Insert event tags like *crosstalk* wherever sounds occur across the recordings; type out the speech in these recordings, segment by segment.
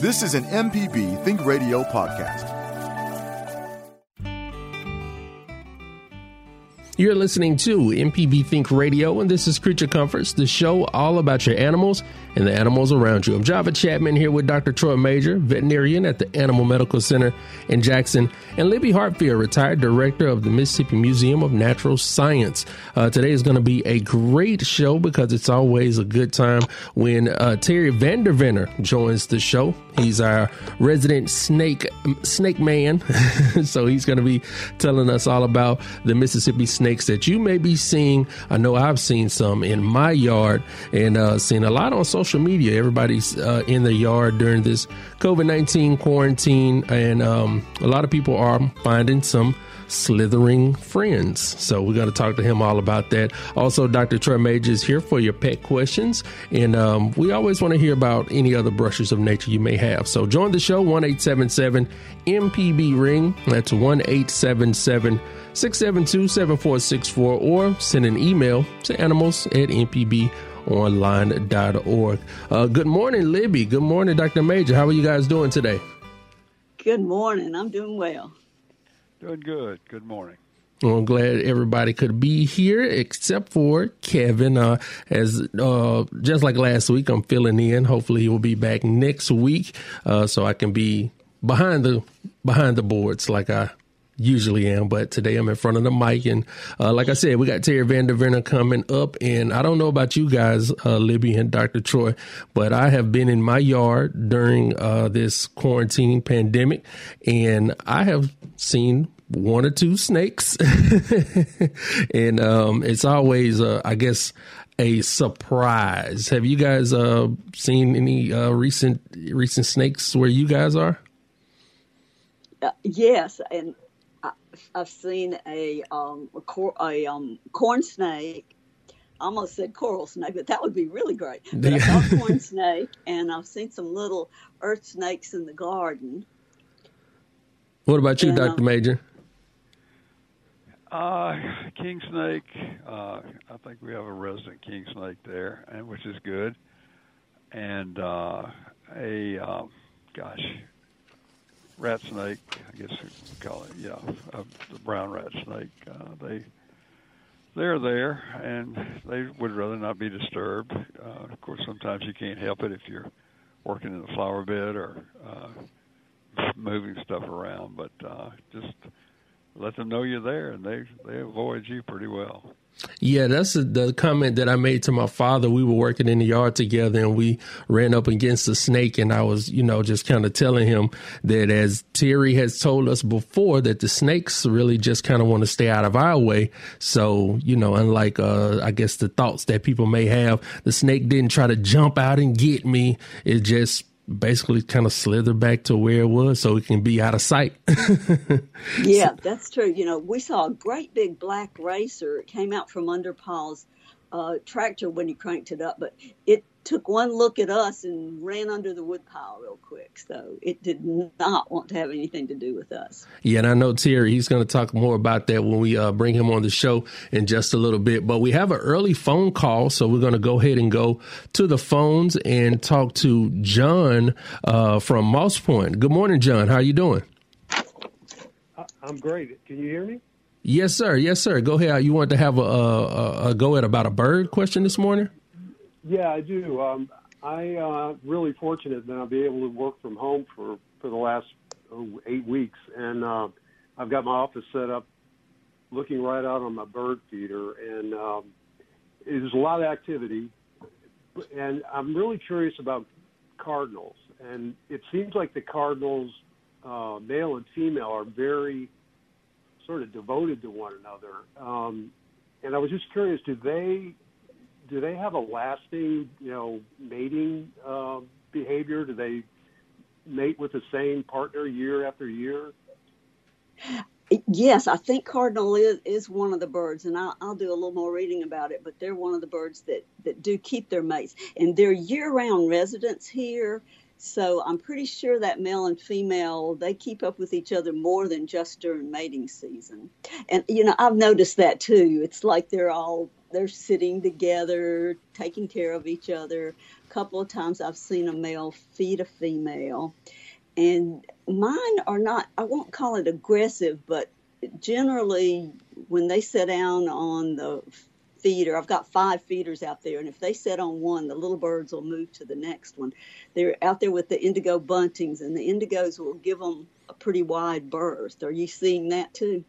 This is an MPB Think Radio podcast. You're listening to MPB Think Radio, and this is Creature Comforts, the show all about your animals and the animals around you. I'm Java Chapman here with Dr. Troy Majure, veterinarian at the Animal Medical Center in Jackson, and Libby Hartfield, retired director of the Mississippi Museum of Natural Science. Uh, today is going to be a great show because it's always a good time when uh, Terry Vandeventer joins the show. He's our resident snake snake man, *laughs* so he's going to be telling us all about the Mississippi snakes that you may be seeing. I know I've seen some in my yard and uh, seen a lot on social media. Everybody's uh, in the yard during this COVID 19 quarantine, and um, a lot of people are finding some slithering friends. So we're going to talk to him all about that. Also, Dr. Troy Majure is here for your pet questions, and um, we always want to hear about any other brushes of nature you may have. So join the show one eight seven seven MPB ring. That's one eight seven seven. 672 7464 or send an email to animals at mpbonline.org. Uh, good morning, Libby. Good morning, Dr. Majure. How are you guys doing today? Good morning. I'm doing well. Doing good. Good morning. Well, I'm glad everybody could be here except for Kevin. Uh, as uh, just like last week, I'm filling in. Hopefully, he will be back next week, uh, so I can be behind the behind the boards like I usually am, but today I'm in front of the mic. And uh, like I said, we got Terry Vandeventer coming up. And I don't know about you guys, uh, Libby and Dr. Troy, but I have been in my yard during uh, this quarantine pandemic, and I have seen one or two snakes. *laughs* and um, it's always, uh, I guess, a surprise. Have you guys uh, seen any uh, recent recent snakes where you guys are? Uh, yes, and I've seen a um, a, cor- a um, corn snake. I almost said coral snake, but that would be really great. But I saw corn *laughs* snake, and I've seen some little earth snakes in the garden. What about you, and, Doctor um, Majure? Uh, king snake. Uh, I think we have a resident king snake there, and which is good. And uh, a uh, gosh, rat snake, I guess you call it, yeah, uh, the brown rat snake. Uh, they they're there, and they would rather not be disturbed. Uh, of course, sometimes you can't help it if you're working in the flower bed or uh, *laughs* moving stuff around, but uh, just let them know you're there, and they they avoid you pretty well. Yeah, that's the comment that I made to my father. We were working in the yard together and we ran up against a snake. And I was, you know, just kind of telling him that as Terry has told us before, that the snakes really just kind of want to stay out of our way. So, you know, unlike, uh, I guess the thoughts that people may have, the snake didn't try to jump out and get me. It just basically kind of slither back to where it was so it can be out of sight. *laughs* yeah, that's true. You know, we saw a great big black racer. It came out from under Paul's uh, tractor when he cranked it up, but it took one look at us and ran under the woodpile real quick. So it did not want to have anything to do with us. Yeah, and I know Terry, he's going to talk more about that when we uh, bring him on the show in just a little bit. But we have an early phone call, so we're going to go ahead and go to the phones and talk to John uh, from Moss Point. Good morning, John. How are you doing? I'm great. Can you hear me? Yes, sir. Yes, sir. Go ahead. You want to have a, a, a go at about a bird question this morning? Yeah, I do. Um, I uh, really fortunate that I'll be able to work from home for for the last oh, eight weeks, and uh, I've got my office set up, looking right out on my bird feeder, and um, there's a lot of activity. And I'm really curious about cardinals, and it seems like the cardinals, uh, male and female, are very sort of devoted to one another. Um, and I was just curious, do they do they have a lasting, you know, mating uh, behavior? Do they mate with the same partner year after year? Yes, I think cardinal is, is one of the birds, and I'll, I'll, do a little more reading about it. But they're one of the birds that that do keep their mates, and they're year-round residents here. So I'm pretty sure that male and female they keep up with each other more than just during mating season. And you know, I've noticed that too. It's like they're all they're sitting together, taking care of each other. A couple of times I've seen a male feed a female, and mine are not. I won't call it aggressive, but generally when they sit down on the feeder. I've got five feeders out there, and if they set on one, the little birds will move to the next one. They're out there with the indigo buntings, and the indigos will give them a pretty wide berth. Are you seeing that too?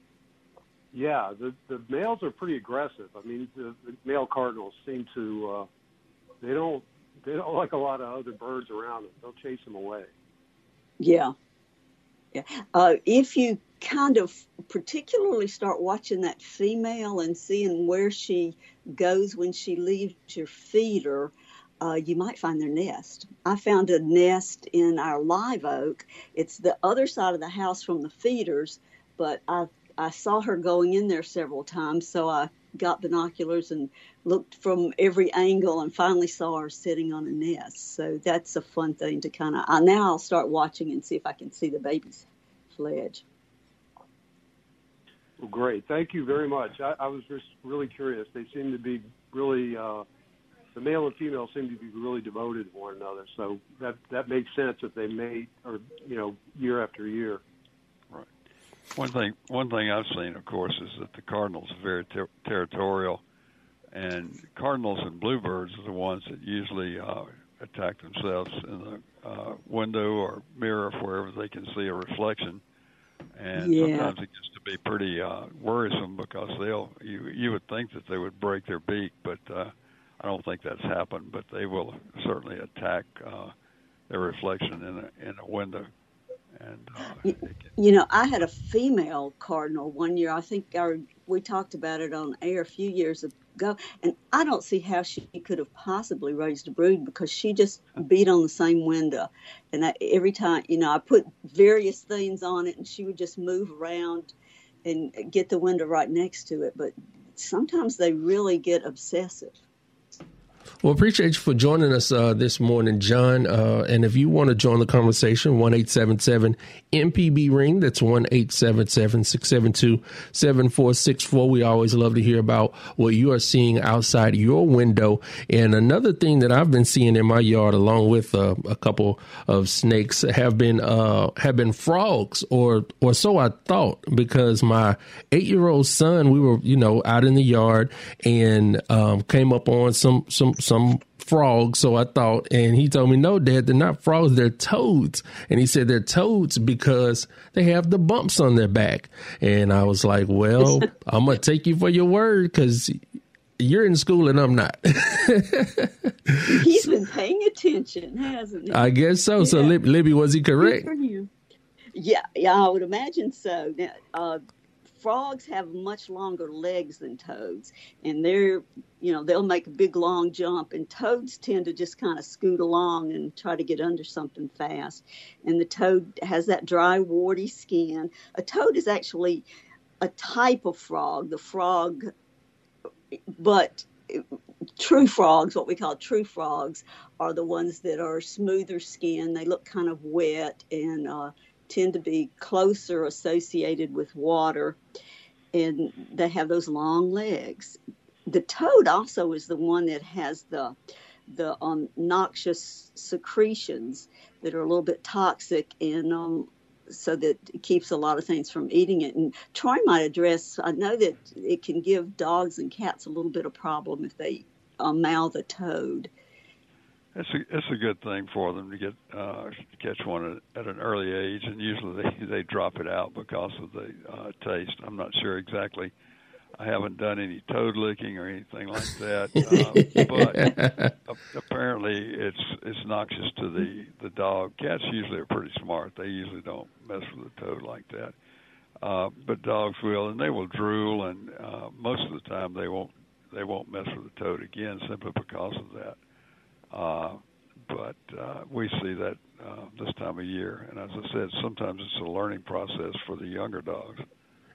Yeah, the the males are pretty aggressive. I mean, the, the male cardinals seem to uh, they don't they don't *laughs* like a lot of other birds around them. They'll chase them away. Yeah, yeah. Uh, if you kind of particularly start watching that female and seeing where she goes when she leaves your feeder, uh, you might find their nest. I found a nest in our live oak. It's the other side of the house from the feeders, but I I saw her going in there several times, so I got binoculars and looked from every angle and finally saw her sitting on a nest. So that's a fun thing to kind of. Now I'll start watching and see if I can see the babies fledge. Well, great. Thank you very much. I, I was just really curious. They seem to be really, uh, the male and female seem to be really devoted to one another. So that that makes sense if they mate or you know year after year. Right. One thing one thing I've seen, of course, is that the cardinals are very ter- territorial, and cardinals and bluebirds are the ones that usually uh, attack themselves in the uh, window or mirror wherever they can see a reflection and Yeah. sometimes it gets to be pretty uh, worrisome because they'll you you would think that they would break their beak, but uh, I don't think that's happened. But they will certainly attack uh, their reflection in a in a window, and uh, Y- it can, You know, I had a female cardinal one year. I think our, we talked about it on air a few years ago, and I don't see how she could have possibly raised a brood because she just beat on the same window. And I, every time, you know, I put various things on it, and she would just move around and get the window right next to it. But sometimes they really get obsessive. Well, appreciate you for joining us uh, this morning, John. Uh, and if you want to join the conversation, one eight seven seven MPB ring. That's one eight seven seven six seven two seven four six four. We always love to hear about what you are seeing outside your window. And another thing that I've been seeing in my yard, along with uh, a couple of snakes, have been uh, have been frogs, or or so I thought, because my eight year old son, we were you know out in the yard and um, came up on some some some frogs. So I thought, and he told me, no, Dad, they're not frogs, they're toads. And he said they're toads because they have the bumps on their back. And I was like, well, *laughs* I'm gonna take you for your word because you're in school and I'm not. *laughs* He's been paying attention, hasn't he? I guess so. So Yeah. Lib- Libby, was he correct? Yeah, yeah, I would imagine so. Now, uh, frogs have much longer legs than toads, and they're, you know, they'll make a big long jump, and toads tend to just kind of scoot along and try to get under something fast. And the toad has that dry, warty skin. A toad is actually a type of frog. The frog, but true frogs, what we call true frogs, are the ones that are smoother skin. They look kind of wet and uh, tend to be closer associated with water, and they have those long legs. The toad also is the one that has the the um, noxious secretions that are a little bit toxic and um, so that it keeps a lot of things from eating it. And Troy might address. I know that it can give dogs and cats a little bit of problem if they uh, mouth a toad. It's a it's a good thing for them to get uh, catch one at, at an early age, and usually they *laughs* they drop it out because of the uh, taste. I'm not sure exactly. I haven't done any toad licking or anything like that, uh, *laughs* but apparently it's it's noxious to the the dog. Cats usually are pretty smart. They usually don't mess with a toad like that. Uh, but dogs will, and they will drool, and uh, most of the time they won't they won't mess with the toad again simply because of that. Uh, but uh, we see that uh, this time of year, and as I said, sometimes it's a learning process for the younger dogs.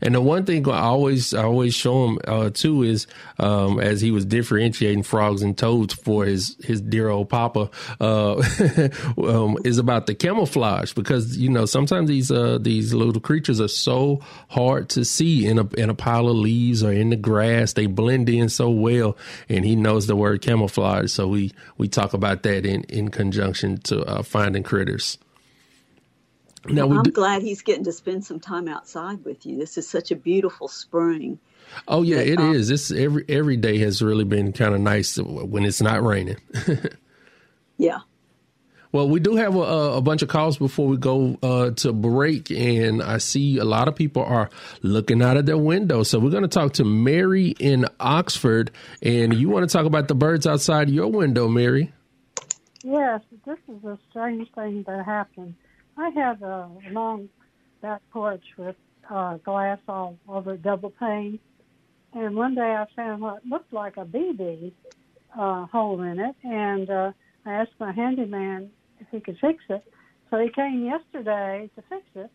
And the one thing I always I always show him uh, too is um, as he was differentiating frogs and toads for his his dear old papa uh, *laughs* um, is about the camouflage because you know sometimes these uh, these little creatures are so hard to see in a in a pile of leaves or in the grass they blend in so well and he knows the word camouflage so we we talk about that in in conjunction to uh, finding critters. Now I'm do- glad he's getting to spend some time outside with you. This is such a beautiful spring. Oh yeah, but, it um, is. This every every day has really been kind of nice when it's not raining. *laughs* yeah. Well, we do have a, a bunch of calls before we go uh, to break, and I see a lot of people are looking out of their window. So we're going to talk to Mary in Oxford, and you want to talk about the birds outside your window, Mary? Yes, this is a strange thing that happened. I have a long back porch with uh, glass all over double pane, and one day I found what looked like a BB uh, hole in it, and uh, I asked my handyman if he could fix it. So he came yesterday to fix it,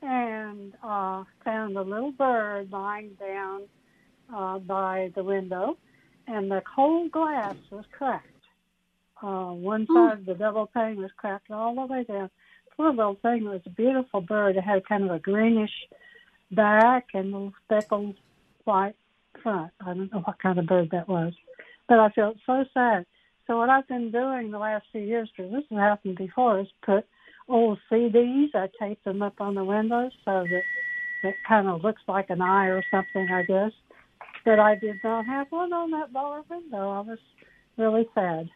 and uh, found a little bird lying down uh, by the window, and the whole glass was cracked. Uh, one hmm. side of the double pane was cracked all the way down poor little thing was a beautiful bird. It had kind of a greenish back and little speckled white front. I don't know what kind of bird that was, but I felt so sad. So what I've been doing the last few years, because this has happened before, is put old CDs. I tape them up on the windows so that it kind of looks like an eye or something, I guess. But I did not have one on that lower window. I was really sad.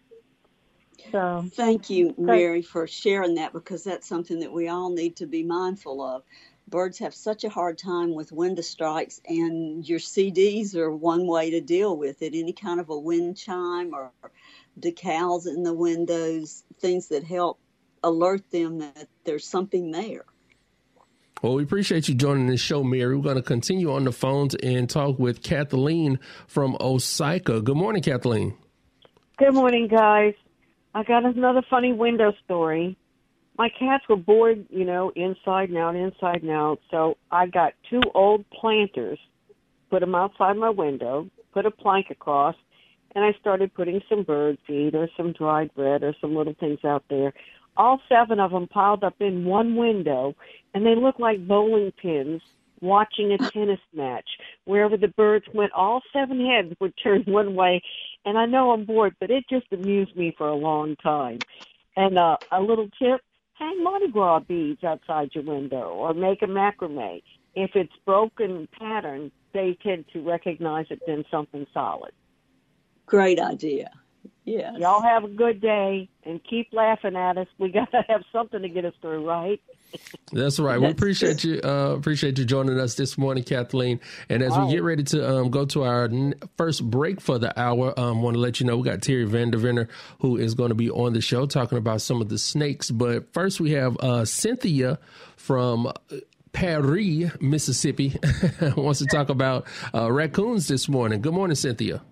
So thank you, Mary, for sharing that because that's something that we all need to be mindful of. Birds have such a hard time with wind strikes, and your CDs are one way to deal with it. Any kind of a wind chime or decals in the windows, things that help alert them that there's something there. Well, we appreciate you joining this show, Mary. We're going to continue on the phones and talk with Kathleen from Osyka. Good morning, Kathleen. Good morning, guys. I got another funny window story. My cats were bored, you know, inside and out, inside and out. So I got two old planters, put them outside my window, put a plank across, and I started putting some bird feed or some dried bread or some little things out there. All seven of them piled up in one window, and they looked like bowling pins watching a tennis match. Wherever the birds went, all seven heads would turn *laughs* one way. And I know I'm bored, but it just amused me for a long time. And uh, a little tip hang Mardi Gras beads outside your window or make a macrame. If it's broken pattern, they tend to recognize it been something solid. Great idea. Yes. Y'all have a good day and keep laughing at us. We got to *laughs* have something to get us through, right? That's right. We appreciate you. Uh, appreciate you joining us this morning, Kathleen. And as we get ready to um, go to our n- first break for the hour, I um, want to let you know we got Terry Vandeventer who is going to be on the show talking about some of the snakes. But first, we have uh, Cynthia from. Paris, Mississippi, *laughs* wants to talk about uh, raccoons this morning. Good morning, Cynthia.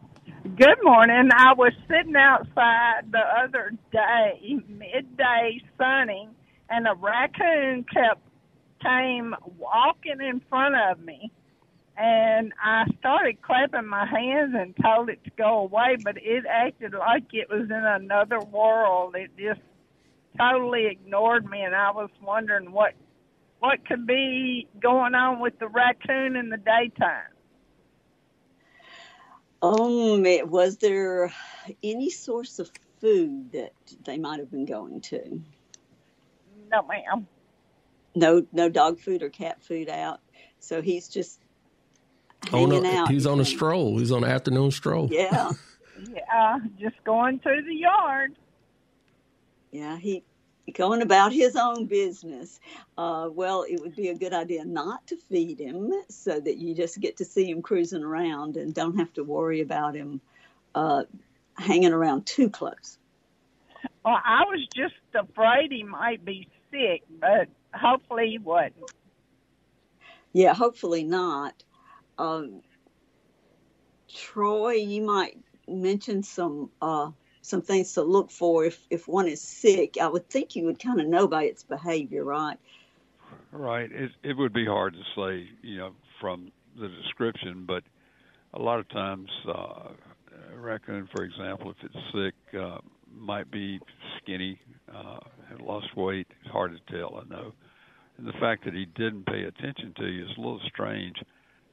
Good morning. I was sitting outside the other day, midday sunning, and a raccoon kept came walking in front of me and I started clapping my hands and told it to go away, but it acted like it was in another world. It just totally ignored me, and I was wondering what what could be going on with the raccoon in the daytime. Um, was there any source of food that they might have been going to? No, ma'am. No, no dog food or cat food out. So he's just hanging oh, no, out. He's on a stroll. He's on an afternoon stroll. Yeah. *laughs* *laughs* yeah, just going through the yard. Yeah, he going about his own business. Uh, well, it would be a good idea not to feed him so that you just get to see him cruising around and don't have to worry about him uh, hanging around too close. Well, I was just afraid he might be sick, but hopefully he wasn't. Yeah, hopefully not. Um, Troy, you might mention some uh, some things to look for if if one is sick. I would think you would kind of know by its behavior, right? Right. It it would be hard to say, you know, from the description, but a lot of times, uh, a raccoon, for example, if it's sick, uh, might be skinny, uh, have lost weight. It's hard to tell, I know. And the fact that he didn't pay attention to you is a little strange,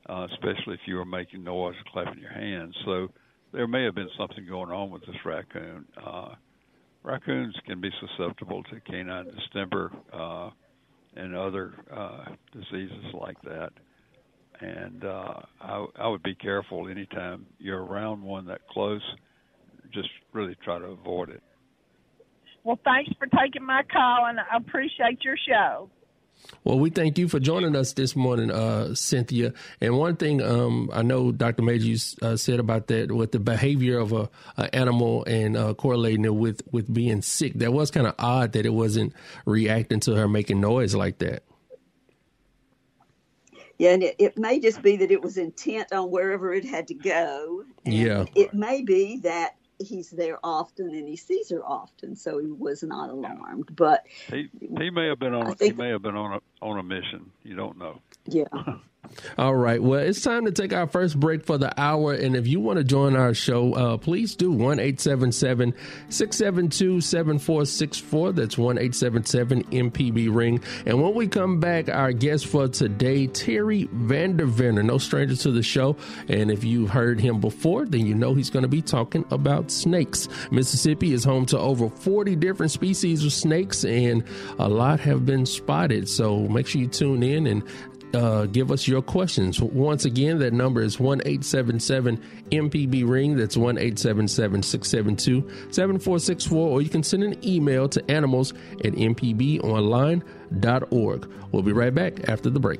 uh, especially if you were making noise, clapping your hands. So there may have been something going on with this raccoon. Uh, raccoons can be susceptible to canine distemper uh, and other uh, diseases like that. And uh, I, I would be careful anytime you're around one that close. Just really try to avoid it. Well, thanks for taking my call, and I appreciate your show. Well, we thank you for joining us this morning, uh, Cynthia. And one thing um, I know Dr. Majure you, uh, said about that with the behavior of a, a animal and uh, correlating it with with being sick. That was kind of odd that it wasn't reacting to her making noise like that. Yeah, and it, it may just be that it was intent on wherever it had to go. And Yeah. It may be that he's there often and he sees her often, so he was not alarmed. But He he may have been on I he may have been on a on a mission. You don't know. Yeah. All right. Well, it's time to take our first break for the hour. And if you want to join our show, uh, please do 1 877 672 7464. That's 1 877 MPB Ring. And when we come back, our guest for today, Terry Vandeventer, no stranger to the show. And if you've heard him before, then you know he's going to be talking about snakes. Mississippi is home to over 40 different species of snakes, and a lot have been spotted. So make sure you tune in and uh, give us your questions. Once again, that number is 1 877 MPB Ring. That's 1 877 672 7464. Or you can send an email to animals at mpbonline.org. We'll be right back after the break.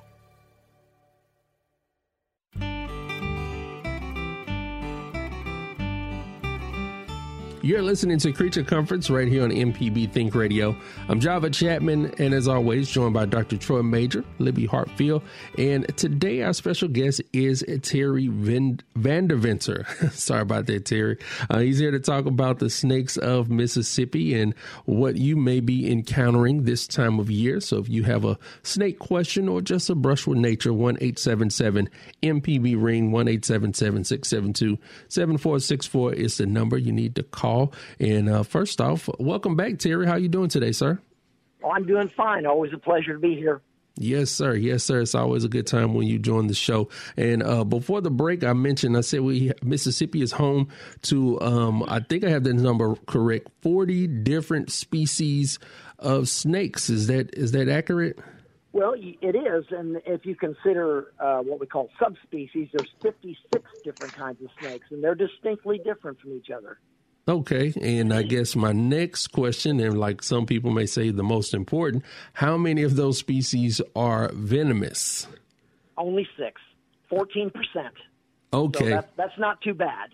You're listening to Creature Comforts right here on MPB Think Radio. I'm Java Chapman, and as always, joined by Dr. Troy Majure, Libby Hartfield, and today our special guest is Terry Van- Vandeventer. *laughs* Sorry about that, Terry. Uh, he's here to talk about the snakes of Mississippi and what you may be encountering this time of year. So if you have a snake question or just a brush with nature, one eight seven seven MPB Ring, 1 672 7464 is the number you need to call. And uh, first off, welcome back, Terry. How you doing today, sir? Oh, I'm doing fine. Always a pleasure to be here. Yes, sir. Yes, sir. It's always a good time when you join the show. And uh, before the break, I mentioned I said we Mississippi is home to um, I think I have the number correct forty different species of snakes. Is that is that accurate? Well, it is, and if you consider uh, what we call subspecies, there's 56 different kinds of snakes, and they're distinctly different from each other. Okay, and I guess my next question, and like some people may say, the most important: how many of those species are venomous? Only six, 14 percent. Okay, So that's that's not too bad.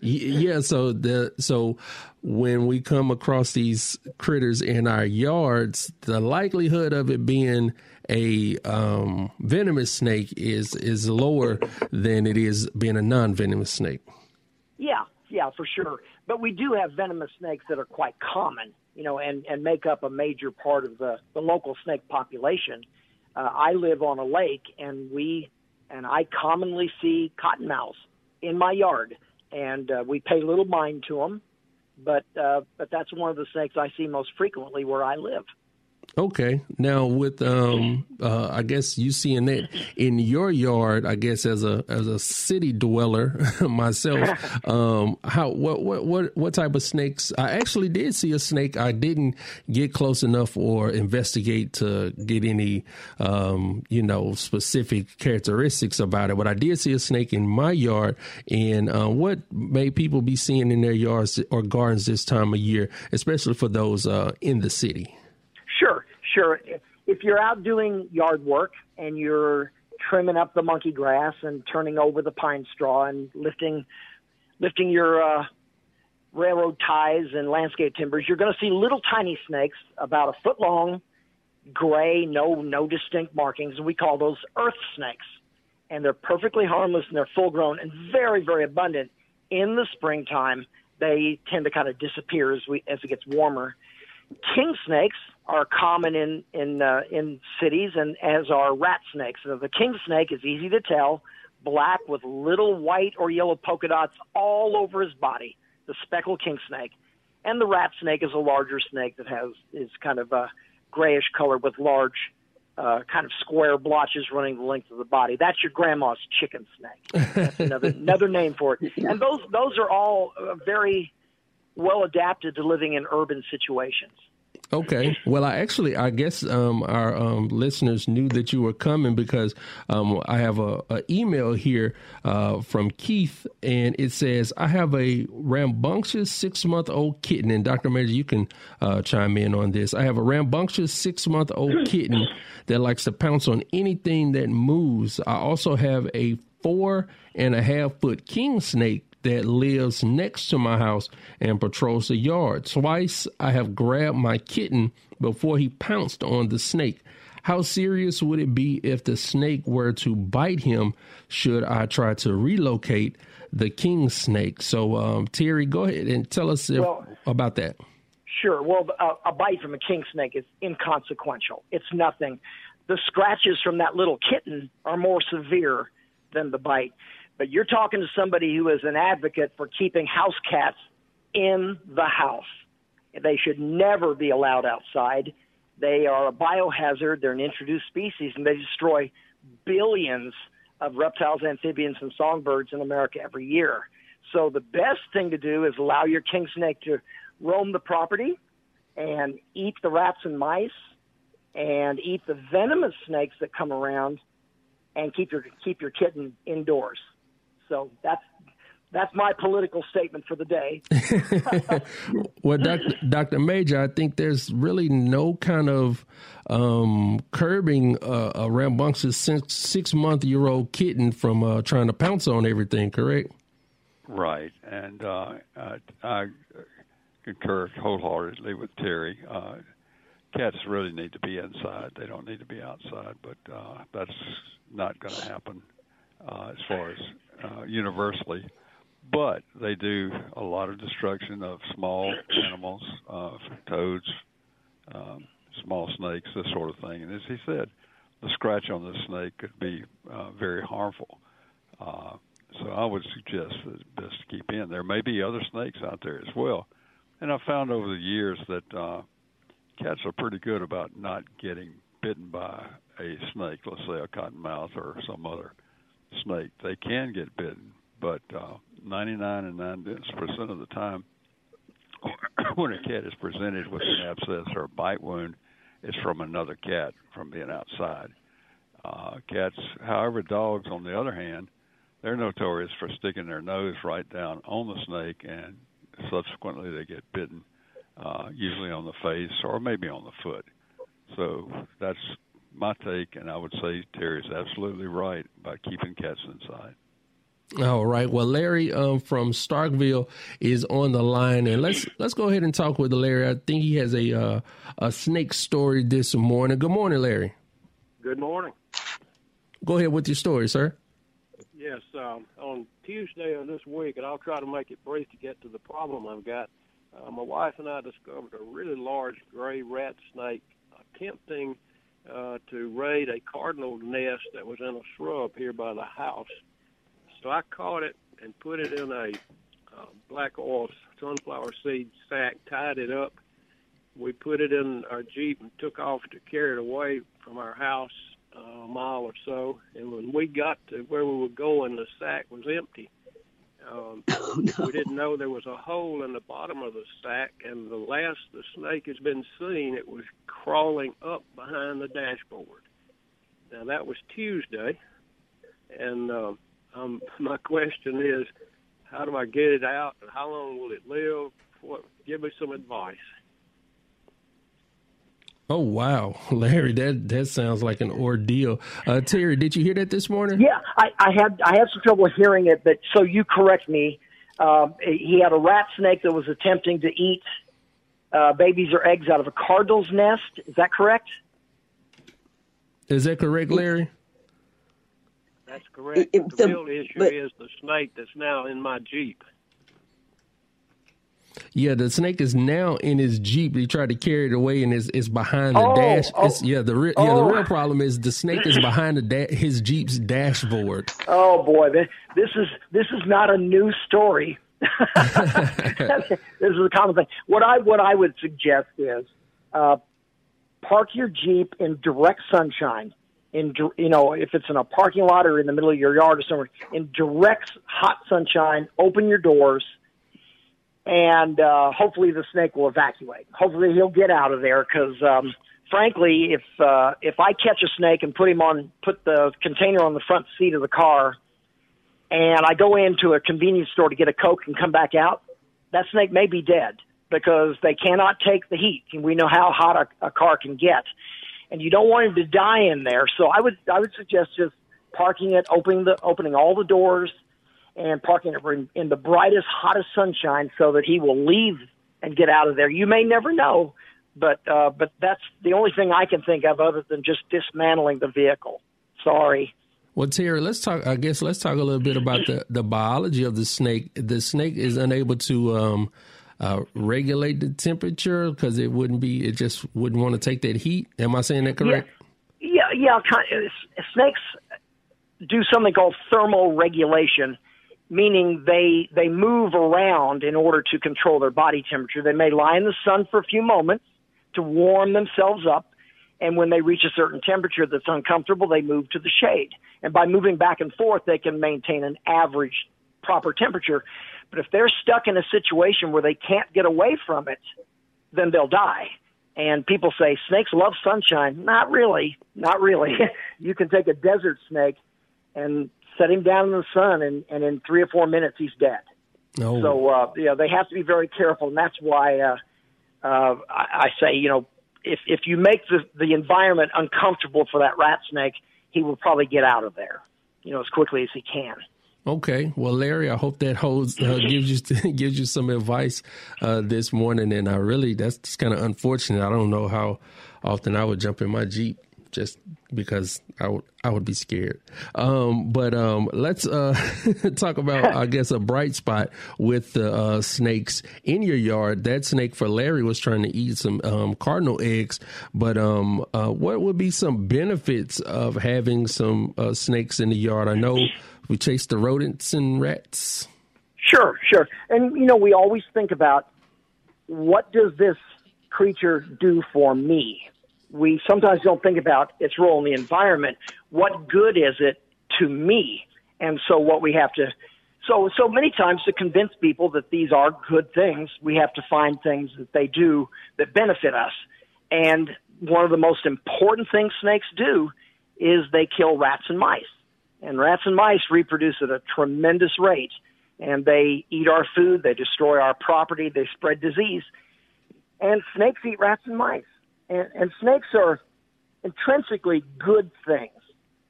Yeah so the so when we come across these critters in our yards the likelihood of it being a um, venomous snake is is lower than it is being a non-venomous snake Yeah, yeah, for sure. But we do have venomous snakes that are quite common, you know, and, and make up a major part of the, the local snake population. Uh, I live on a lake, and we and I commonly see cottonmouths in my yard, and uh, we pay little mind to them. But uh, but that's one of the snakes I see most frequently where I live. Okay. Now with um uh i guess you seeing that in your yard i guess as a as a city dweller *laughs* myself *laughs* um how what what what what type of snakes? I actually did see a snake. I didn't get close enough or investigate to get any um you know specific characteristics about it but i did see a snake in my yard. And uh, what may people be seeing in their yards or gardens this time of year especially for those uh in the city Sure, if you're out doing yard work and you're trimming up the monkey grass and turning over the pine straw and lifting lifting your uh, railroad ties and landscape timbers, you're going to see little tiny snakes about a foot long, gray, no no distinct markings, and we call those earth snakes. And they're perfectly harmless and they're full grown and very very abundant in the springtime. They tend to kind of disappear as we as it gets warmer. King snakes are common in in uh, in cities, and as are rat snakes. So the king snake is easy to tell, black with little white or yellow polka dots all over his body. The speckled king snake, and the rat snake is a larger snake that has is kind of a grayish color with large. Uh, kind of square blotches running the length of the body. That's your grandma's chicken snake. That's another *laughs* another name for it. And those those are all uh, very well adapted to living in urban situations. Okay. Well, I actually, I guess um, our um, listeners knew that you were coming because um, I have a, a email here uh, from Keith, and it says, "I have a rambunctious six month old kitten." And Doctor Majure, you can uh, chime in on this. I have a rambunctious six month old *clears throat* kitten that likes to pounce on anything that moves. I also have a four and a half foot king snake that lives next to my house and patrols the yard. Twice I have grabbed my kitten before he pounced on the snake. How serious would it be if the snake were to bite him should I try to relocate the king snake? So, um, Terry, go ahead and tell us if, Well- about that. Sure. Well, a, a bite from a king snake is inconsequential. It's nothing. The scratches from that little kitten are more severe than the bite. But you're talking to somebody who is an advocate for keeping house cats in the house. They should never be allowed outside. They are a biohazard. They're an introduced species, and they destroy billions of reptiles, amphibians, and songbirds in America every year. So the best thing to do is allow your king snake to roam the property and eat the rats and mice and eat the venomous snakes that come around and keep your keep your kitten indoors. So that's that's my political statement for the day. *laughs* Well, Dr. Dr. Majure, I think there's really no kind of um, curbing uh, a rambunctious six month year old kitten from uh, trying to pounce on everything, correct? Right, and uh, I, I concur wholeheartedly with Terry. Uh, cats really need to be inside; they don't need to be outside. But uh, that's not going to happen uh, as far as uh, universally. But they do a lot of destruction of small animals, uh, toads, um, small snakes, this sort of thing. And as he said, the scratch on the snake could be uh, very harmful. Uh, so I would suggest that it's best to keep in. There may be other snakes out there as well, and I've found over the years that uh, cats are pretty good about not getting bitten by a snake, let's say a cottonmouth or some other snake. They can get bitten, but uh, 99 and 9 percent of the time, *coughs* when a cat is presented with an abscess or a bite wound, it's from another cat from being outside. Uh, cats, however, dogs, on the other hand, they're notorious for sticking their nose right down on the snake, and subsequently they get bitten, uh, usually on the face or maybe on the foot. So that's my take, and I would say Terry's absolutely right about keeping cats inside. All right. Well, Larry um, from Starkville is on the line, and let's let's go ahead and talk with Larry. I think he has a uh, a snake story this morning. Good morning, Larry. Good morning. Go ahead with your story, sir. Yes, um, on Tuesday of this week, and I'll try to make it brief to get to the problem I've got. Uh, my wife and I discovered a really large gray rat snake attempting uh, to raid a cardinal nest that was in a shrub here by the house. So I caught it and put it in a uh, black oil sunflower seed sack, tied it up. We put it in our Jeep and took off to carry it away from our house uh, a mile or so. And when we got to where we were going, the sack was empty. Um, *laughs* We didn't know there was a hole in the bottom of the sack, and the last the snake has been seen, it was crawling up behind the dashboard. Now that was Tuesday, and uh, um, *laughs* my question is, how do I get it out, and how long will it live? What? Give me some advice. Oh wow, *laughs* Larry, that that sounds like an ordeal. Uh, Terry, did you hear that this morning? Yeah, I, I had I had some trouble hearing it, but so you correct me. Uh, he had a rat snake that was attempting to eat uh, babies or eggs out of a cardinal's nest. Is that correct? Is that correct, Larry? That's correct. It- the, the- real issue but- is the snake that's now in my Jeep. Yeah, the snake is now in his jeep. He tried to carry it away, and it's, it's behind the Oh, dash. oh. It's, yeah, the re- yeah the Oh. real problem is the snake is behind the da- his jeep's dashboard. Oh boy, this, is this is not a new story. *laughs* this is a common thing. What I what I would suggest is uh, park your Jeep in direct sunshine. In you know, if it's in a parking lot or in the middle of your yard or somewhere, in direct hot sunshine, open your doors, and uh, hopefully the snake will evacuate. Hopefully he'll get out of there because, um, frankly, if uh, if I catch a snake and put him on, put the container on the front seat of the car, and I go into a convenience store to get a Coke and come back out, that snake may be dead because they cannot take the heat. And we know how hot a, a car can get. And you don't want him to die in there. So I would I would suggest just parking it, opening the opening all the doors, and parking it in, in the brightest, hottest sunshine so that he will leave and get out of there. You may never know, but uh, but that's the only thing I can think of other than just dismantling the vehicle. Sorry. Well, Terry, let's talk. I guess let's talk a little bit about the, the biology of the snake. The snake is unable to um, uh, regulate the temperature because it wouldn't be. It just wouldn't want to take that heat. Am I saying that correct? Yeah, yeah. Kind snakes do something called thermal regulation, meaning they they move around in order to control their body temperature. They may lie in the sun for a few moments to warm themselves up, and when they reach a certain temperature that's uncomfortable, they move to the shade. And by moving back and forth, they can maintain an average proper temperature. But if they're stuck in a situation where they can't get away from it, then they'll die. And people say snakes love sunshine. Not really. Not really. *laughs* you can take a desert snake and set him down in the sun, and, and in three or four minutes, he's dead. No. So, uh, you know, they have to be very careful, and that's why uh, uh, I, I say, you know, if if you make the the environment uncomfortable for that rat snake, he will probably get out of there, you know, as quickly as he can. Okay, well, Larry, I hope that holds uh, gives you *laughs* gives you some advice uh, this morning, and I really that's just kind of unfortunate. I don't know how often I would jump in my jeep just because I would I would be scared. Um, but um, let's uh, *laughs* talk about I *laughs* guess a bright spot with the uh, snakes in your yard. That snake for Larry was trying to eat some um, cardinal eggs, but um, uh, what would be some benefits of having some uh, snakes in the yard? I know we chase the rodents and rats. Sure, sure. And you know, we always think about what does this creature do for me? We sometimes don't think about its role in the environment. What good is it to me? And so what we have to so so many times to convince people that these are good things, we have to find things that they do that benefit us. And one of the most important things snakes do is they kill rats and mice. And rats and mice reproduce at a tremendous rate. And they eat our food, they destroy our property, they spread disease. And snakes eat rats and mice. And, and snakes are intrinsically good things.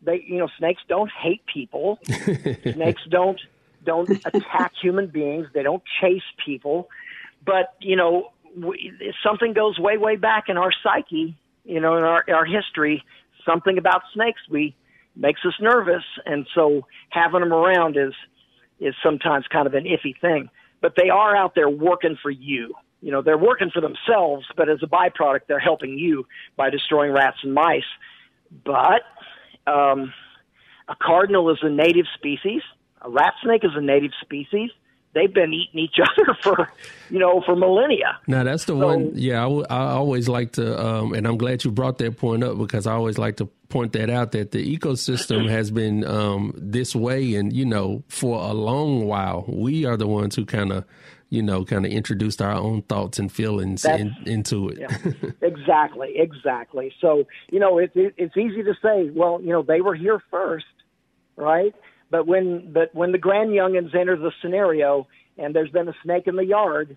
They, you know, snakes don't hate people. *laughs* snakes don't don't attack human beings. They don't chase people. But you know, we, something goes way way back in our psyche, you know, in our our history, something about snakes we makes us nervous, and so having them around is is sometimes kind of an iffy thing. But they are out there working for you. You know, they're working for themselves, but as a byproduct, they're helping you by destroying rats and mice. But um, a cardinal is a native species. A rat snake is a native species. They've been eating each *laughs* other for, you know, for millennia. Now that's the one. Yeah, I, w- I always like to, um, and I'm glad you brought that point up because I always like to point that out that the ecosystem *clears throat* has been um, this way, and you know, for a long while, we are the ones who kind of, you know, kind of introduced our own thoughts and feelings in, into it. Yeah, exactly, exactly. So you know, it, it, it's easy to say, well, you know, they were here first, right? But when but when the grand youngins enter the scenario and there's been a snake in the yard,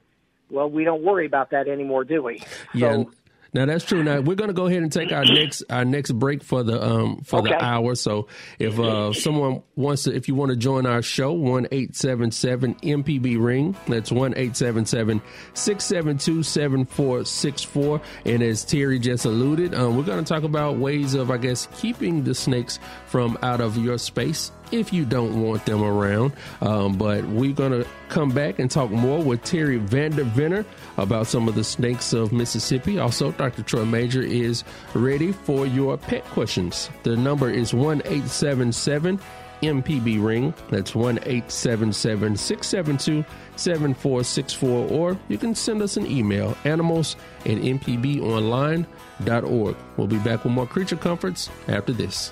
well, we don't worry about that anymore, do we? Yeah. So, Now that's true. Now we're going to go ahead and take our next our next break for the um for Okay. the hour. So if uh someone wants to, if you want to join our show, one eight seven seven MPB ring. That's one eight seven seven six seven two seven four six four. And as Terry just alluded, um, we're going to talk about ways of I guess keeping the snakes from out of your space if you don't want them around. Um, but we're going to come back and talk more with Terry Vandeventer about some of the snakes of Mississippi. Also, Dr. Troy Majure is ready for your pet questions. The number is 1 877 MPB Ring. That's 1 877 672 7464. Or you can send us an email animals at mpbonline.org. We'll be back with more creature comforts after this.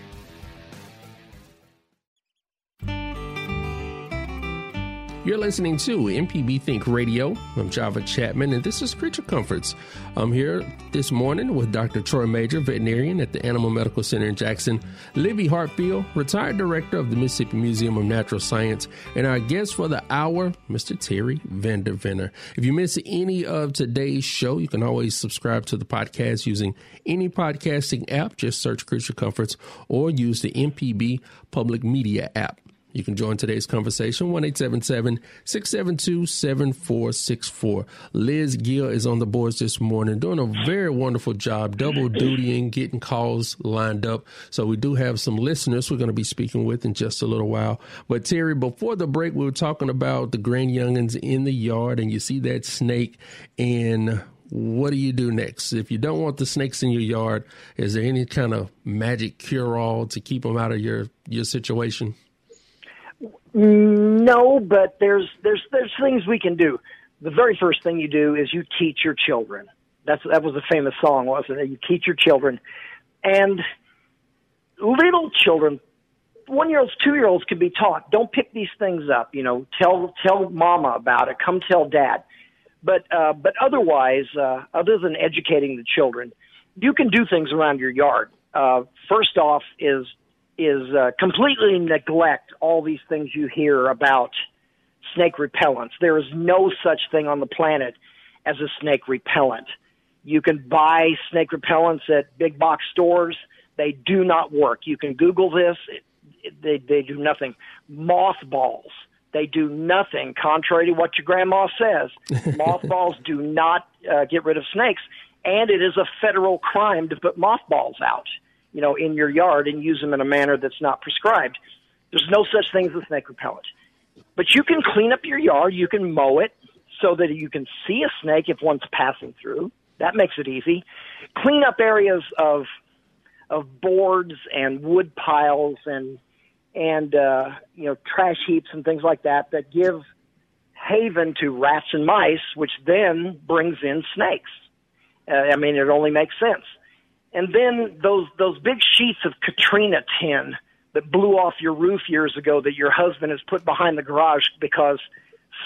You're listening to MPB Think Radio. I'm Java Chapman, and this is Creature Comforts. I'm here this morning with Dr. Troy Majure, veterinarian at the Animal Medical Center in Jackson, Libby Hartfield, retired director of the Mississippi Museum of Natural Science, and our guest for the hour, Mr. Terry Vandeventer. If you miss any of today's show, you can always subscribe to the podcast using any podcasting app. Just search Creature Comforts or use the MPB Public Media app. You can join today's conversation, 1 672 7464. Liz Gill is on the boards this morning, doing a very wonderful job, double mm-hmm. dutying, getting calls lined up. So we do have some listeners we're going to be speaking with in just a little while. But Terry, before the break, we were talking about the grand youngins in the yard, and you see that snake, and what do you do next? If you don't want the snakes in your yard, is there any kind of magic cure all to keep them out of your, your situation? No, but there's there's there's things we can do. The very first thing you do is you teach your children. That's that was a famous song, wasn't it? You teach your children, and little children, one year olds, two year olds can be taught. Don't pick these things up. You know, tell tell mama about it. Come tell dad. But uh, but otherwise, uh, other than educating the children, you can do things around your yard. Uh, first off, is is uh, completely neglect all these things you hear about snake repellents. There is no such thing on the planet as a snake repellent. You can buy snake repellents at big box stores. They do not work. You can Google this. It, it, they, they do nothing. Mothballs. They do nothing, contrary to what your grandma says. *laughs* mothballs do not uh, get rid of snakes, and it is a federal crime to put mothballs out you know, in your yard and use them in a manner that's not prescribed. There's no such thing as a snake repellent. But you can clean up your yard, you can mow it so that you can see a snake if one's passing through. That makes it easy. Clean up areas of of boards and wood piles and and uh, you know trash heaps and things like that that give haven to rats and mice, which then brings in snakes. Uh, I mean, it only makes sense and then those those big sheets of Katrina tin that blew off your roof years ago that your husband has put behind the garage because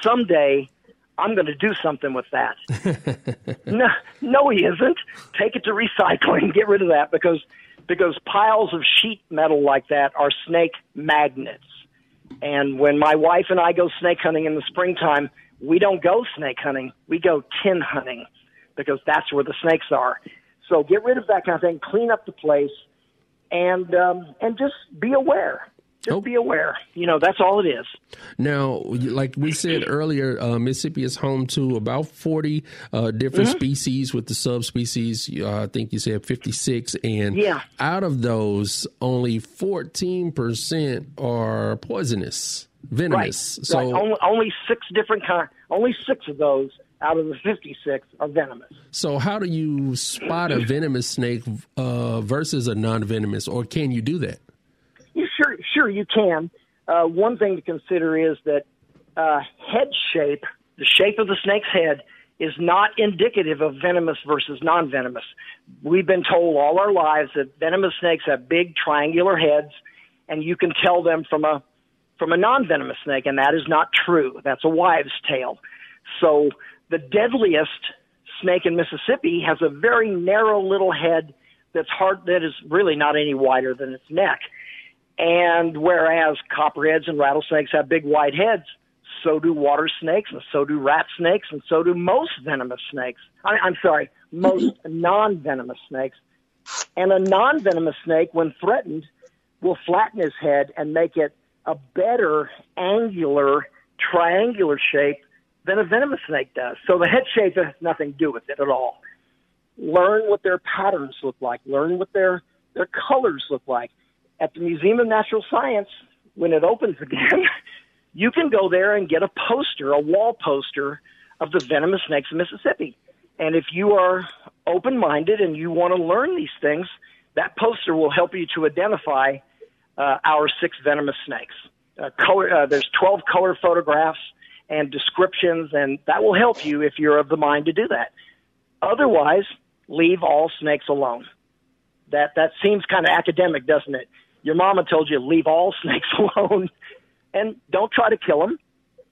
someday I'm going to do something with that. *laughs* no, no, he isn't. Take it to recycling. Get rid of that because because piles of sheet metal like that are snake magnets. And when my wife and I go snake hunting in the springtime, we don't go snake hunting. We go tin hunting because that's where the snakes are. So get rid of that kind of thing, clean up the place, and um, and just be aware. Just be aware. You know, that's all it is. Now, like we said earlier, uh, Mississippi is home to about 40 uh, different Mhm. species with the subspecies. Uh, I think you said 56. And Yeah. out of those, only 14% are poisonous, venomous. Right. So, right. Only, only six different kind. Only six of those out of the fifty-six are venomous. so how do you spot a venomous snake uh, versus a non venomous, or can you do that? You sure, sure you can. Uh, one thing to consider is that uh, head shape, the shape of the snake's head, is not indicative of venomous versus non venomous. We've been told all our lives that venomous snakes have big triangular heads, and you can tell them from a from a non venomous snake, and that is not true. That's a wives' tale. So the deadliest snake in Mississippi has a very narrow little head that's hard that is really not any wider than its neck. And whereas copperheads and rattlesnakes have big wide heads, so do water snakes, and so do rat snakes, and so do most venomous snakes. I, I'm sorry, most *laughs* non venomous snakes. And a non venomous snake, when threatened, will flatten his head and make it a better angular, triangular shape than a venomous snake does. So the head shape has nothing to do with it at all. Learn what their patterns look like. Learn what their their colors look like. At the Museum of Natural Science, when it opens *laughs* again, you can go there and get a poster, a wall poster of the venomous snakes of Mississippi. And if you are open minded and you want to learn these things, that poster will help you to identify uh, our six venomous snakes. Uh, color, uh, there's 12 color photographs and descriptions, and that will help you if you're of the mind to do that. Otherwise, leave all snakes alone. That that seems kind of academic, doesn't it? Your mama told you leave all *laughs* snakes alone, and don't try to kill them.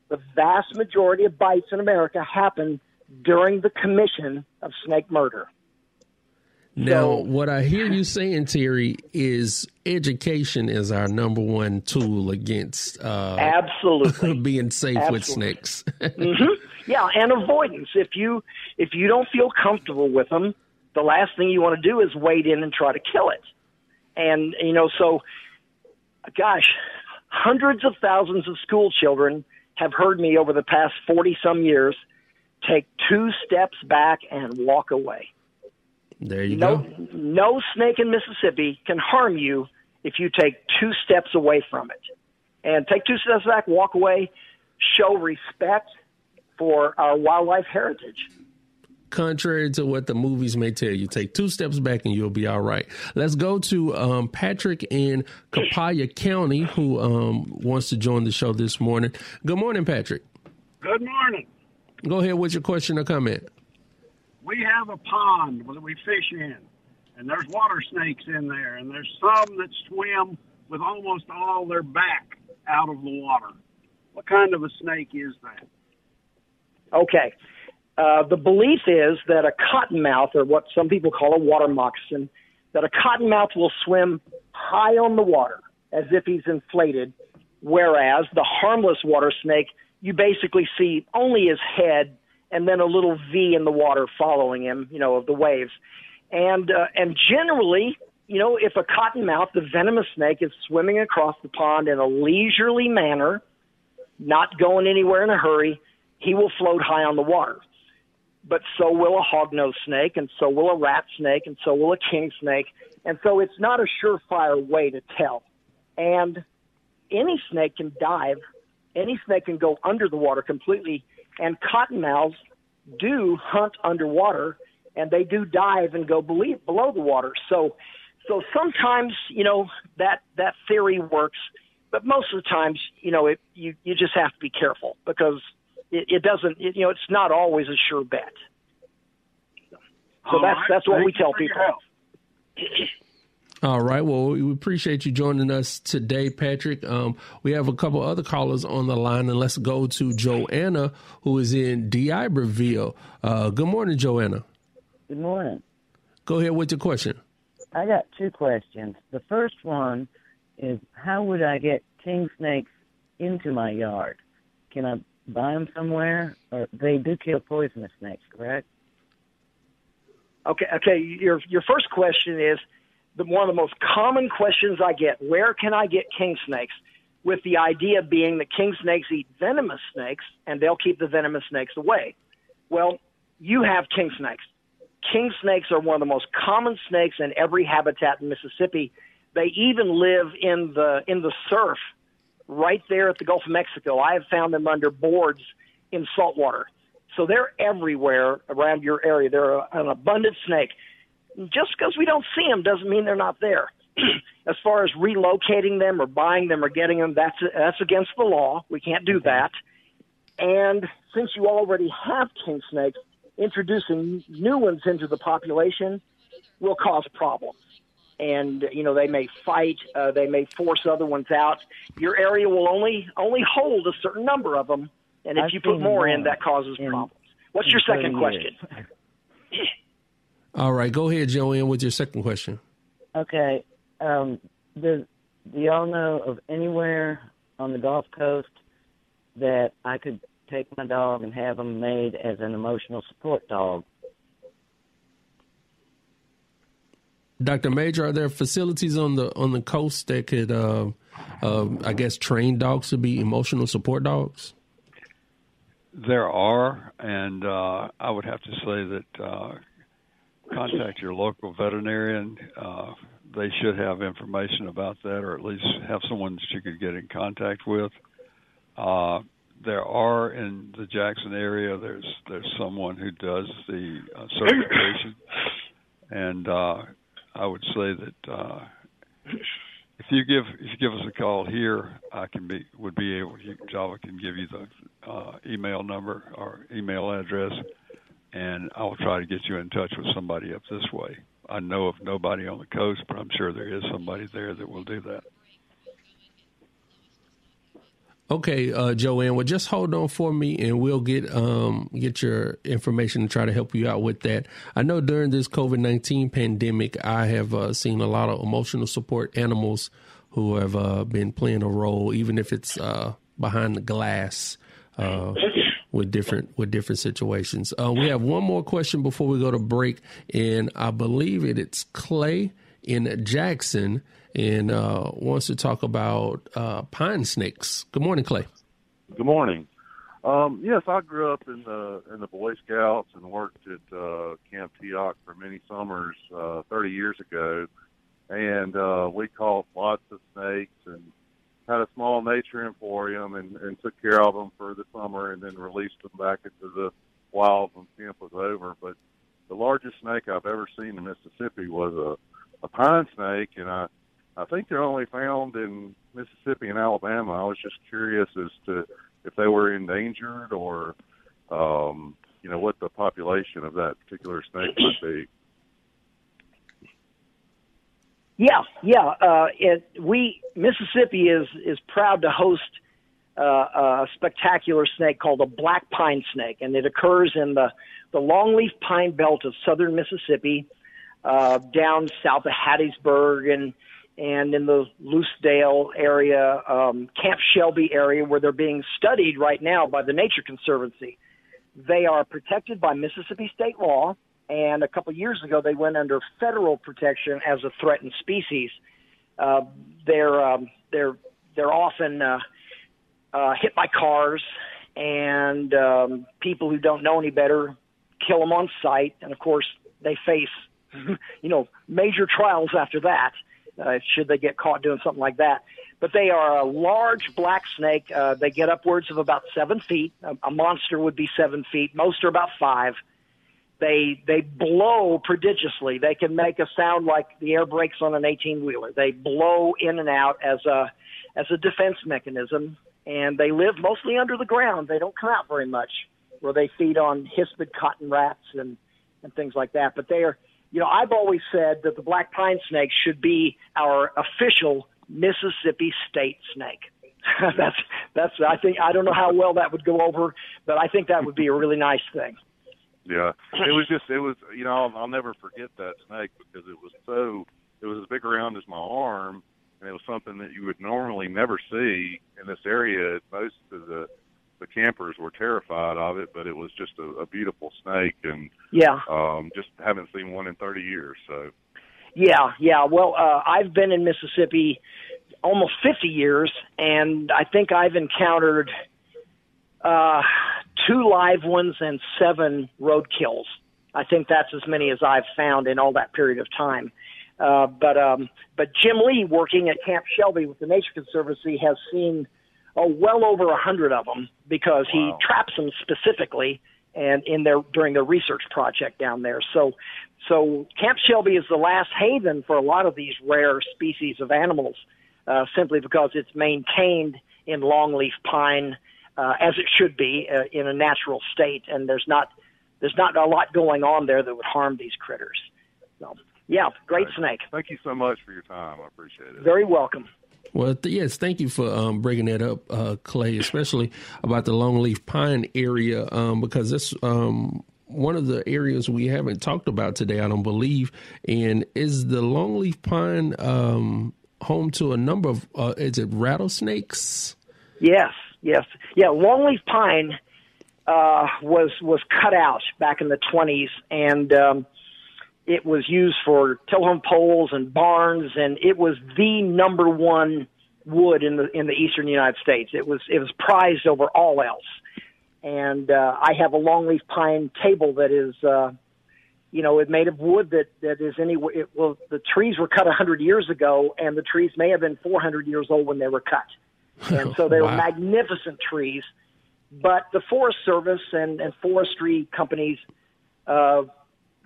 The vast majority of bites in America happen during the commission of snake murder. Now, so, what I hear you saying, Terry, is education is our number one tool against uh, absolutely *laughs* being safe absolutely. with snakes. *laughs* mm-hmm. Yeah, and avoidance. If you if you don't feel comfortable with them, the last thing you want to do is wade in and try to kill it. And you know, so gosh, hundreds of thousands of school children have heard me over the past forty some years take two steps back and walk away. There you no, go. No snake in Mississippi can harm you if you take two steps away from it. And take two steps back, walk away, show respect for our wildlife heritage. Contrary to what the movies may tell you, take two steps back and you'll be all right. Let's go to um, Patrick in Copiah County, who um, wants to join the show this morning. Good morning, Patrick. Good morning. Go ahead with your question or comment we have a pond that we fish in, and there's water snakes in there, and there's some that swim with almost all their back out of the water. What kind of a snake is that? Okay. Uh, the belief is that a cottonmouth, or what some people call a water moccasin, that a cottonmouth will swim high on the water as if he's inflated, whereas the harmless water snake, you basically see only his head and then a little V in the water following him, you know, of the waves. And uh, and generally, you know, if a cottonmouth, the venomous snake, is swimming across the pond in a leisurely manner, not going anywhere in a hurry, he will float high on the water. But so will a hognose snake, and so will a rat snake, and so will a king snake. And so it's not a surefire way to tell. And any snake can dive, any snake can go under the water completely and cottonmouths do hunt underwater and they do dive and go below, the water. So, so sometimes you know that that theory works, but most of the times you know it, you you just have to be careful because it, it doesn't it, you know it's not always a sure bet. So All that's right. that's what Thank we tell people. *clears throat* help. All right. Well, we appreciate you joining us today, Patrick. Um, we have a couple other callers on the line, and let's go to Joanna, who is in D'Iberville. Uh, good morning, Joanna. Good morning. Go ahead with your question. I got two questions. The first one is how would I get king snakes into my yard? Can I buy them somewhere? Or they do kill poisonous snakes, correct? Okay. Okay. Your your first question is the, one of the most common questions I get where can I get king snakes? With the idea being that king snakes eat venomous snakes and they'll keep the venomous snakes away. Well, you have king snakes. King snakes are one of the most common snakes in every habitat in Mississippi. They even live in the in the surf right there at the Gulf of Mexico. I have found them under boards in salt water. So they're everywhere around your area. They're an abundant snake just because we don't see them doesn't mean they're not there. *clears throat* as far as relocating them or buying them or getting them, that's that's against the law. We can't do that. And since you already have king snakes, introducing new ones into the population will cause problems. And you know they may fight, uh, they may force other ones out. Your area will only only hold a certain number of them, and if I've you put more in, that causes in- problems. What's in your second 30 question? *laughs* years. All right, go ahead, Joanne, with your second question. Okay. Um, do, do y'all know of anywhere on the Gulf Coast that I could take my dog and have him made as an emotional support dog? Dr. Majure, are there facilities on the on the coast that could, uh, uh, I guess, train dogs to be emotional support dogs? There are, and uh, I would have to say that uh, contact your local veterinarian. Uh, they should have information about that, or at least have someone that you could get in contact with. Uh, there are in the Jackson area. There's there's someone who does the uh, certification, and uh, I would say that uh, if you give if you give us a call here, I can be would be able. You, Java can give you the uh, email number or email address, and I will try to get you in touch with somebody up this way. I know of nobody on the coast, but I'm sure there is somebody there that will do that. Okay, uh, Joanne, well, just hold on for me, and we'll get um, get your information and try to help you out with that. I know during this COVID nineteen pandemic, I have uh, seen a lot of emotional support animals who have uh, been playing a role, even if it's uh, behind the glass. With different with different situations, uh, we have one more question before we go to break, and I believe it, it's Clay in Jackson, and uh, wants to talk about uh, pine snakes. Good morning, Clay. Good morning. Um, yes, I grew up in the in the Boy Scouts and worked at uh, Camp Tiak for many summers uh, 30 years ago, and uh, we caught lots of snakes and had a small nature emporium and, and took care of them for the summer and then released them back into the wild when camp was over. But the largest snake I've ever seen in Mississippi was a, a pine snake, and I I think they're only found in Mississippi and Alabama. I was just curious as to if they were endangered or, um, you know, what the population of that particular snake might be. Yeah, yeah. Uh, it, we Mississippi is is proud to host uh, a spectacular snake called a black pine snake, and it occurs in the the longleaf pine belt of southern Mississippi, uh, down south of Hattiesburg and and in the Lucedale area, um, Camp Shelby area, where they're being studied right now by the Nature Conservancy. They are protected by Mississippi state law, and a couple years ago they went under federal protection as a threatened species. Uh, they're um, they're they're often uh, uh, hit by cars, and um, people who don't know any better kill them on sight, and of course they face *laughs* you know major trials after that. Uh, should they get caught doing something like that? But they are a large black snake. Uh, they get upwards of about seven feet. A, a monster would be seven feet. Most are about five. They they blow prodigiously. They can make a sound like the air brakes on an 18 wheeler. They blow in and out as a as a defense mechanism, and they live mostly under the ground. They don't come out very much, where they feed on hispid cotton rats and and things like that. But they are, you know, I've always said that the black pine snake should be our official Mississippi state snake. *laughs* that's that's I think I don't know how well that would go over, but I think that would be a really nice thing. Yeah, *clears throat* it was just it was you know I'll, I'll never forget that snake because it was so it was as big around as my arm, and it was something that you would normally never see in this area. Most of the the campers were terrified of it, but it was just a, a beautiful snake, and Yeah. um, just haven't seen one in 30 years. So Yeah, yeah. Well, uh, I've been in Mississippi almost 50 years, and I think I've encountered uh, two live ones and seven road kills. I think that's as many as I've found in all that period of time. Uh, but um, but Jim Lee, working at Camp Shelby with the Nature Conservancy, has seen oh, well over a hundred of them because he traps them specifically and in their during their research project down there. So so Camp Shelby is the last haven for a lot of these rare species of animals, uh, simply because it's maintained in longleaf pine uh, as it should be uh, in a natural state, and there's not there's not a lot going on there that would harm these critters. So, yeah, great Right. snake. Thank you so much for your time. I appreciate it. Very welcome. Well, th- yes, thank you for um, bringing that up, uh, Clay, especially about the longleaf pine area, um, because that's um, one of the areas we haven't talked about today, I don't believe. And is the longleaf pine um, home to a number of, uh, is it rattlesnakes? Yes, yes, yeah. Longleaf pine uh, was was cut out back in the 20s, and um, it was used for telephone poles and barns, and it was the number one wood in the in the eastern United States. It was it was prized over all else. And uh, I have a longleaf pine table that is, uh, you know, it made of wood that that is any. It, well, the trees were cut a hundred years ago, and the trees may have been 400 years old when they were cut and *laughs* so they were magnificent trees. But the Forest Service and, and forestry companies uh,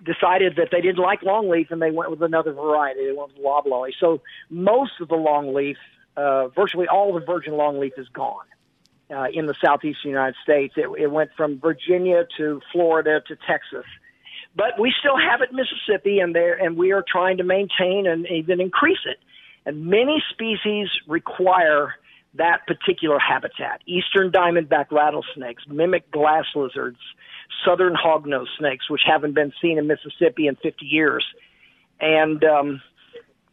decided that they didn't like longleaf, and they went with another variety. They went with loblolly. So most of the longleaf, uh, virtually all of the virgin longleaf, is gone uh, in the southeastern United States. It, it went from Virginia to Florida to Texas. But we still have it in Mississippi, and there, and we are trying to maintain and even increase it. And many species require that particular habitat. Eastern diamondback rattlesnakes, mimic glass lizards, southern hognose snakes, which haven't been seen in Mississippi in 50 years. And, um,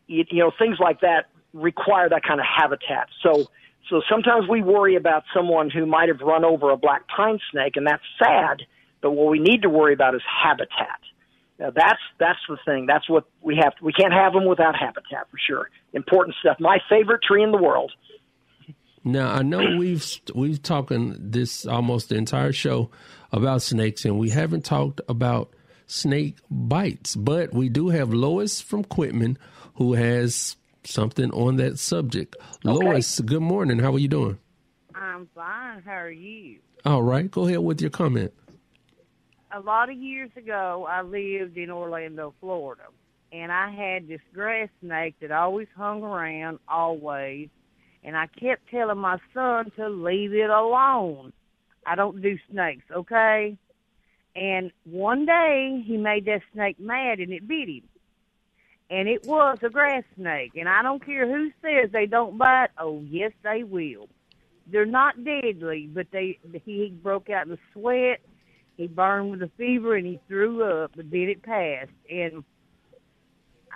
you, you know, things like that require that kind of habitat. So, so sometimes we worry about someone who might have run over a black pine snake, and that's sad. But what we need to worry about is habitat. Now, that's that's the thing. That's what we have. We can't have them without habitat for sure. Important stuff. My favorite tree in the world. Now I know we've we've talking this almost the entire show about snakes, and we haven't talked about snake bites, but we do have Lois from Quitman who has something on that subject. Lois, good morning. How are you doing? I'm fine. How are you? All right, go ahead with your comment. A lot of years ago, I lived in Orlando, Florida, and I had this grass snake that always hung around, always, and I kept telling my son to leave it alone. I don't do snakes, okay? And one day, he made that snake mad and it bit him. And it was a grass snake, and I don't care who says they don't bite. Oh, yes, they will. They're not deadly, but they he broke out in a sweat. He burned with a fever and he threw up, but then it passed. And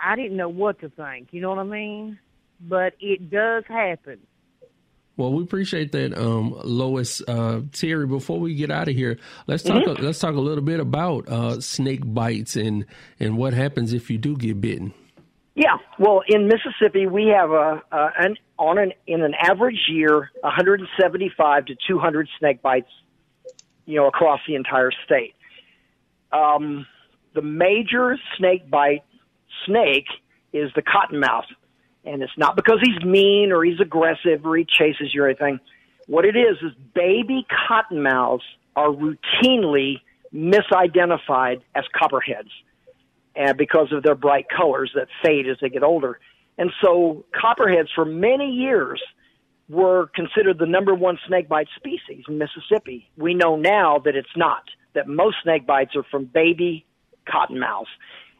I didn't know what to think. You know what I mean? But it does happen. Well, we appreciate that, um, Lois. Uh, Terry, before we get out of here, let's talk. Mhm. Let's talk a little bit about uh, snake bites and and what happens if you do get bitten. Yeah, well, in Mississippi, we have a, uh, an on an in an average year, 175 to 200 snake bites, you know, across the entire state. Um, the major snake bite snake is the cottonmouth, and it's not because he's mean or he's aggressive or he chases you or anything. What it is is baby cottonmouths are routinely misidentified as copperheads and because of their bright colors that fade as they get older. And so copperheads for many years were considered the number one snake bite species in Mississippi. We know now that it's not, that most snake bites are from baby cottonmouths.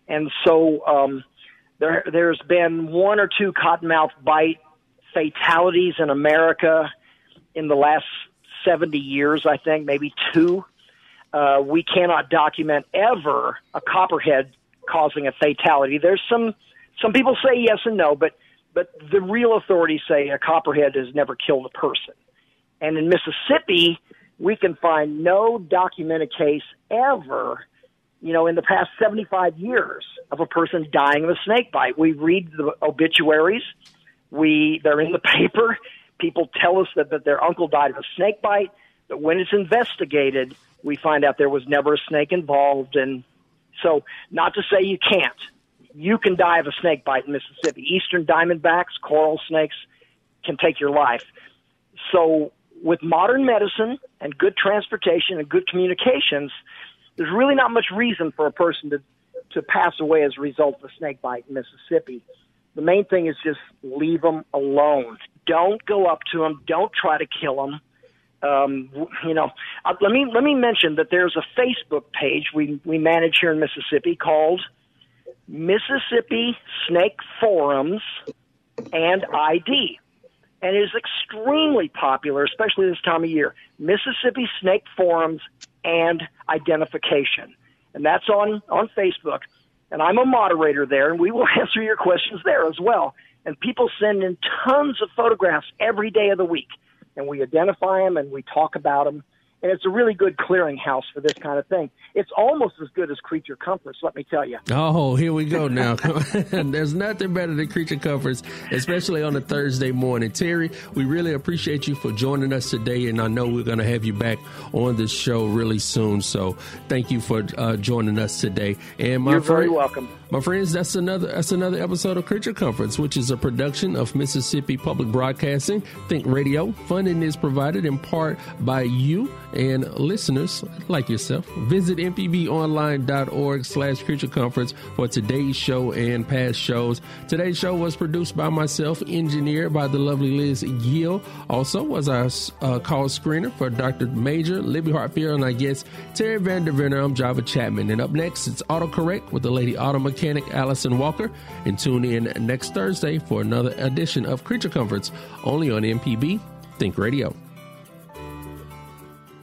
And so um, there, there's been one or two cottonmouth bite fatalities in America in the last 70 years, I think, maybe two. Uh, we cannot document ever a copperhead causing a fatality. There's some some people say yes and no, but but the real authorities say a copperhead has never killed a person. And in Mississippi, we can find no documented case ever, you know, in the past 75 years of a person dying of a snake bite. We read the obituaries. We they're in the *laughs* paper. People tell us that, that their uncle died of a snake bite, but when it's investigated, we find out there was never a snake involved and so, not to say you can't. You can die of a snake bite in Mississippi. Eastern diamondbacks, coral snakes can take your life. So, with modern medicine and good transportation and good communications, there's really not much reason for a person to, to pass away as a result of a snake bite in Mississippi. The main thing is just leave them alone. Don't go up to them. Don't try to kill them. Um, you know, uh, let me let me mention that there's a Facebook page we we manage here in Mississippi called Mississippi Snake Forums and ID, and it is extremely popular, especially this time of year. Mississippi Snake Forums and Identification, and that's on on Facebook. And I'm a moderator there, and we will *laughs* answer your questions there as well. And people send in tons of photographs every day of the week, and we identify them and we talk about them and it's a really good clearinghouse for this kind of thing. It's almost as good as Creature Comforts, let me tell you. Oh, here we go now. *laughs* There's nothing better than Creature Comforts, especially on a Thursday morning. Terry, we really appreciate you for joining us today, and I know we're going to have you back on the show really soon. So thank you for uh, joining us today. And my You're friend, very welcome. My friends, that's another that's another episode of Creature Comforts, which is a production of Mississippi Public Broadcasting, Think Radio. Funding is provided in part by you and listeners like yourself. Visit mpbonline.org slash creature comforts for today's show and past shows. Today's show was produced by myself, engineered by the lovely Liz Gill. Also was our uh, call screener for Dr. Majure, Libby Hartfield, and I guess Terry Van Vandeventer. I'm Java Chapman. And up next, it's AutoCorrect with the lady auto mechanic Allison Walker. And tune in next Thursday for another edition of Creature Comforts, only on MPB Think Radio.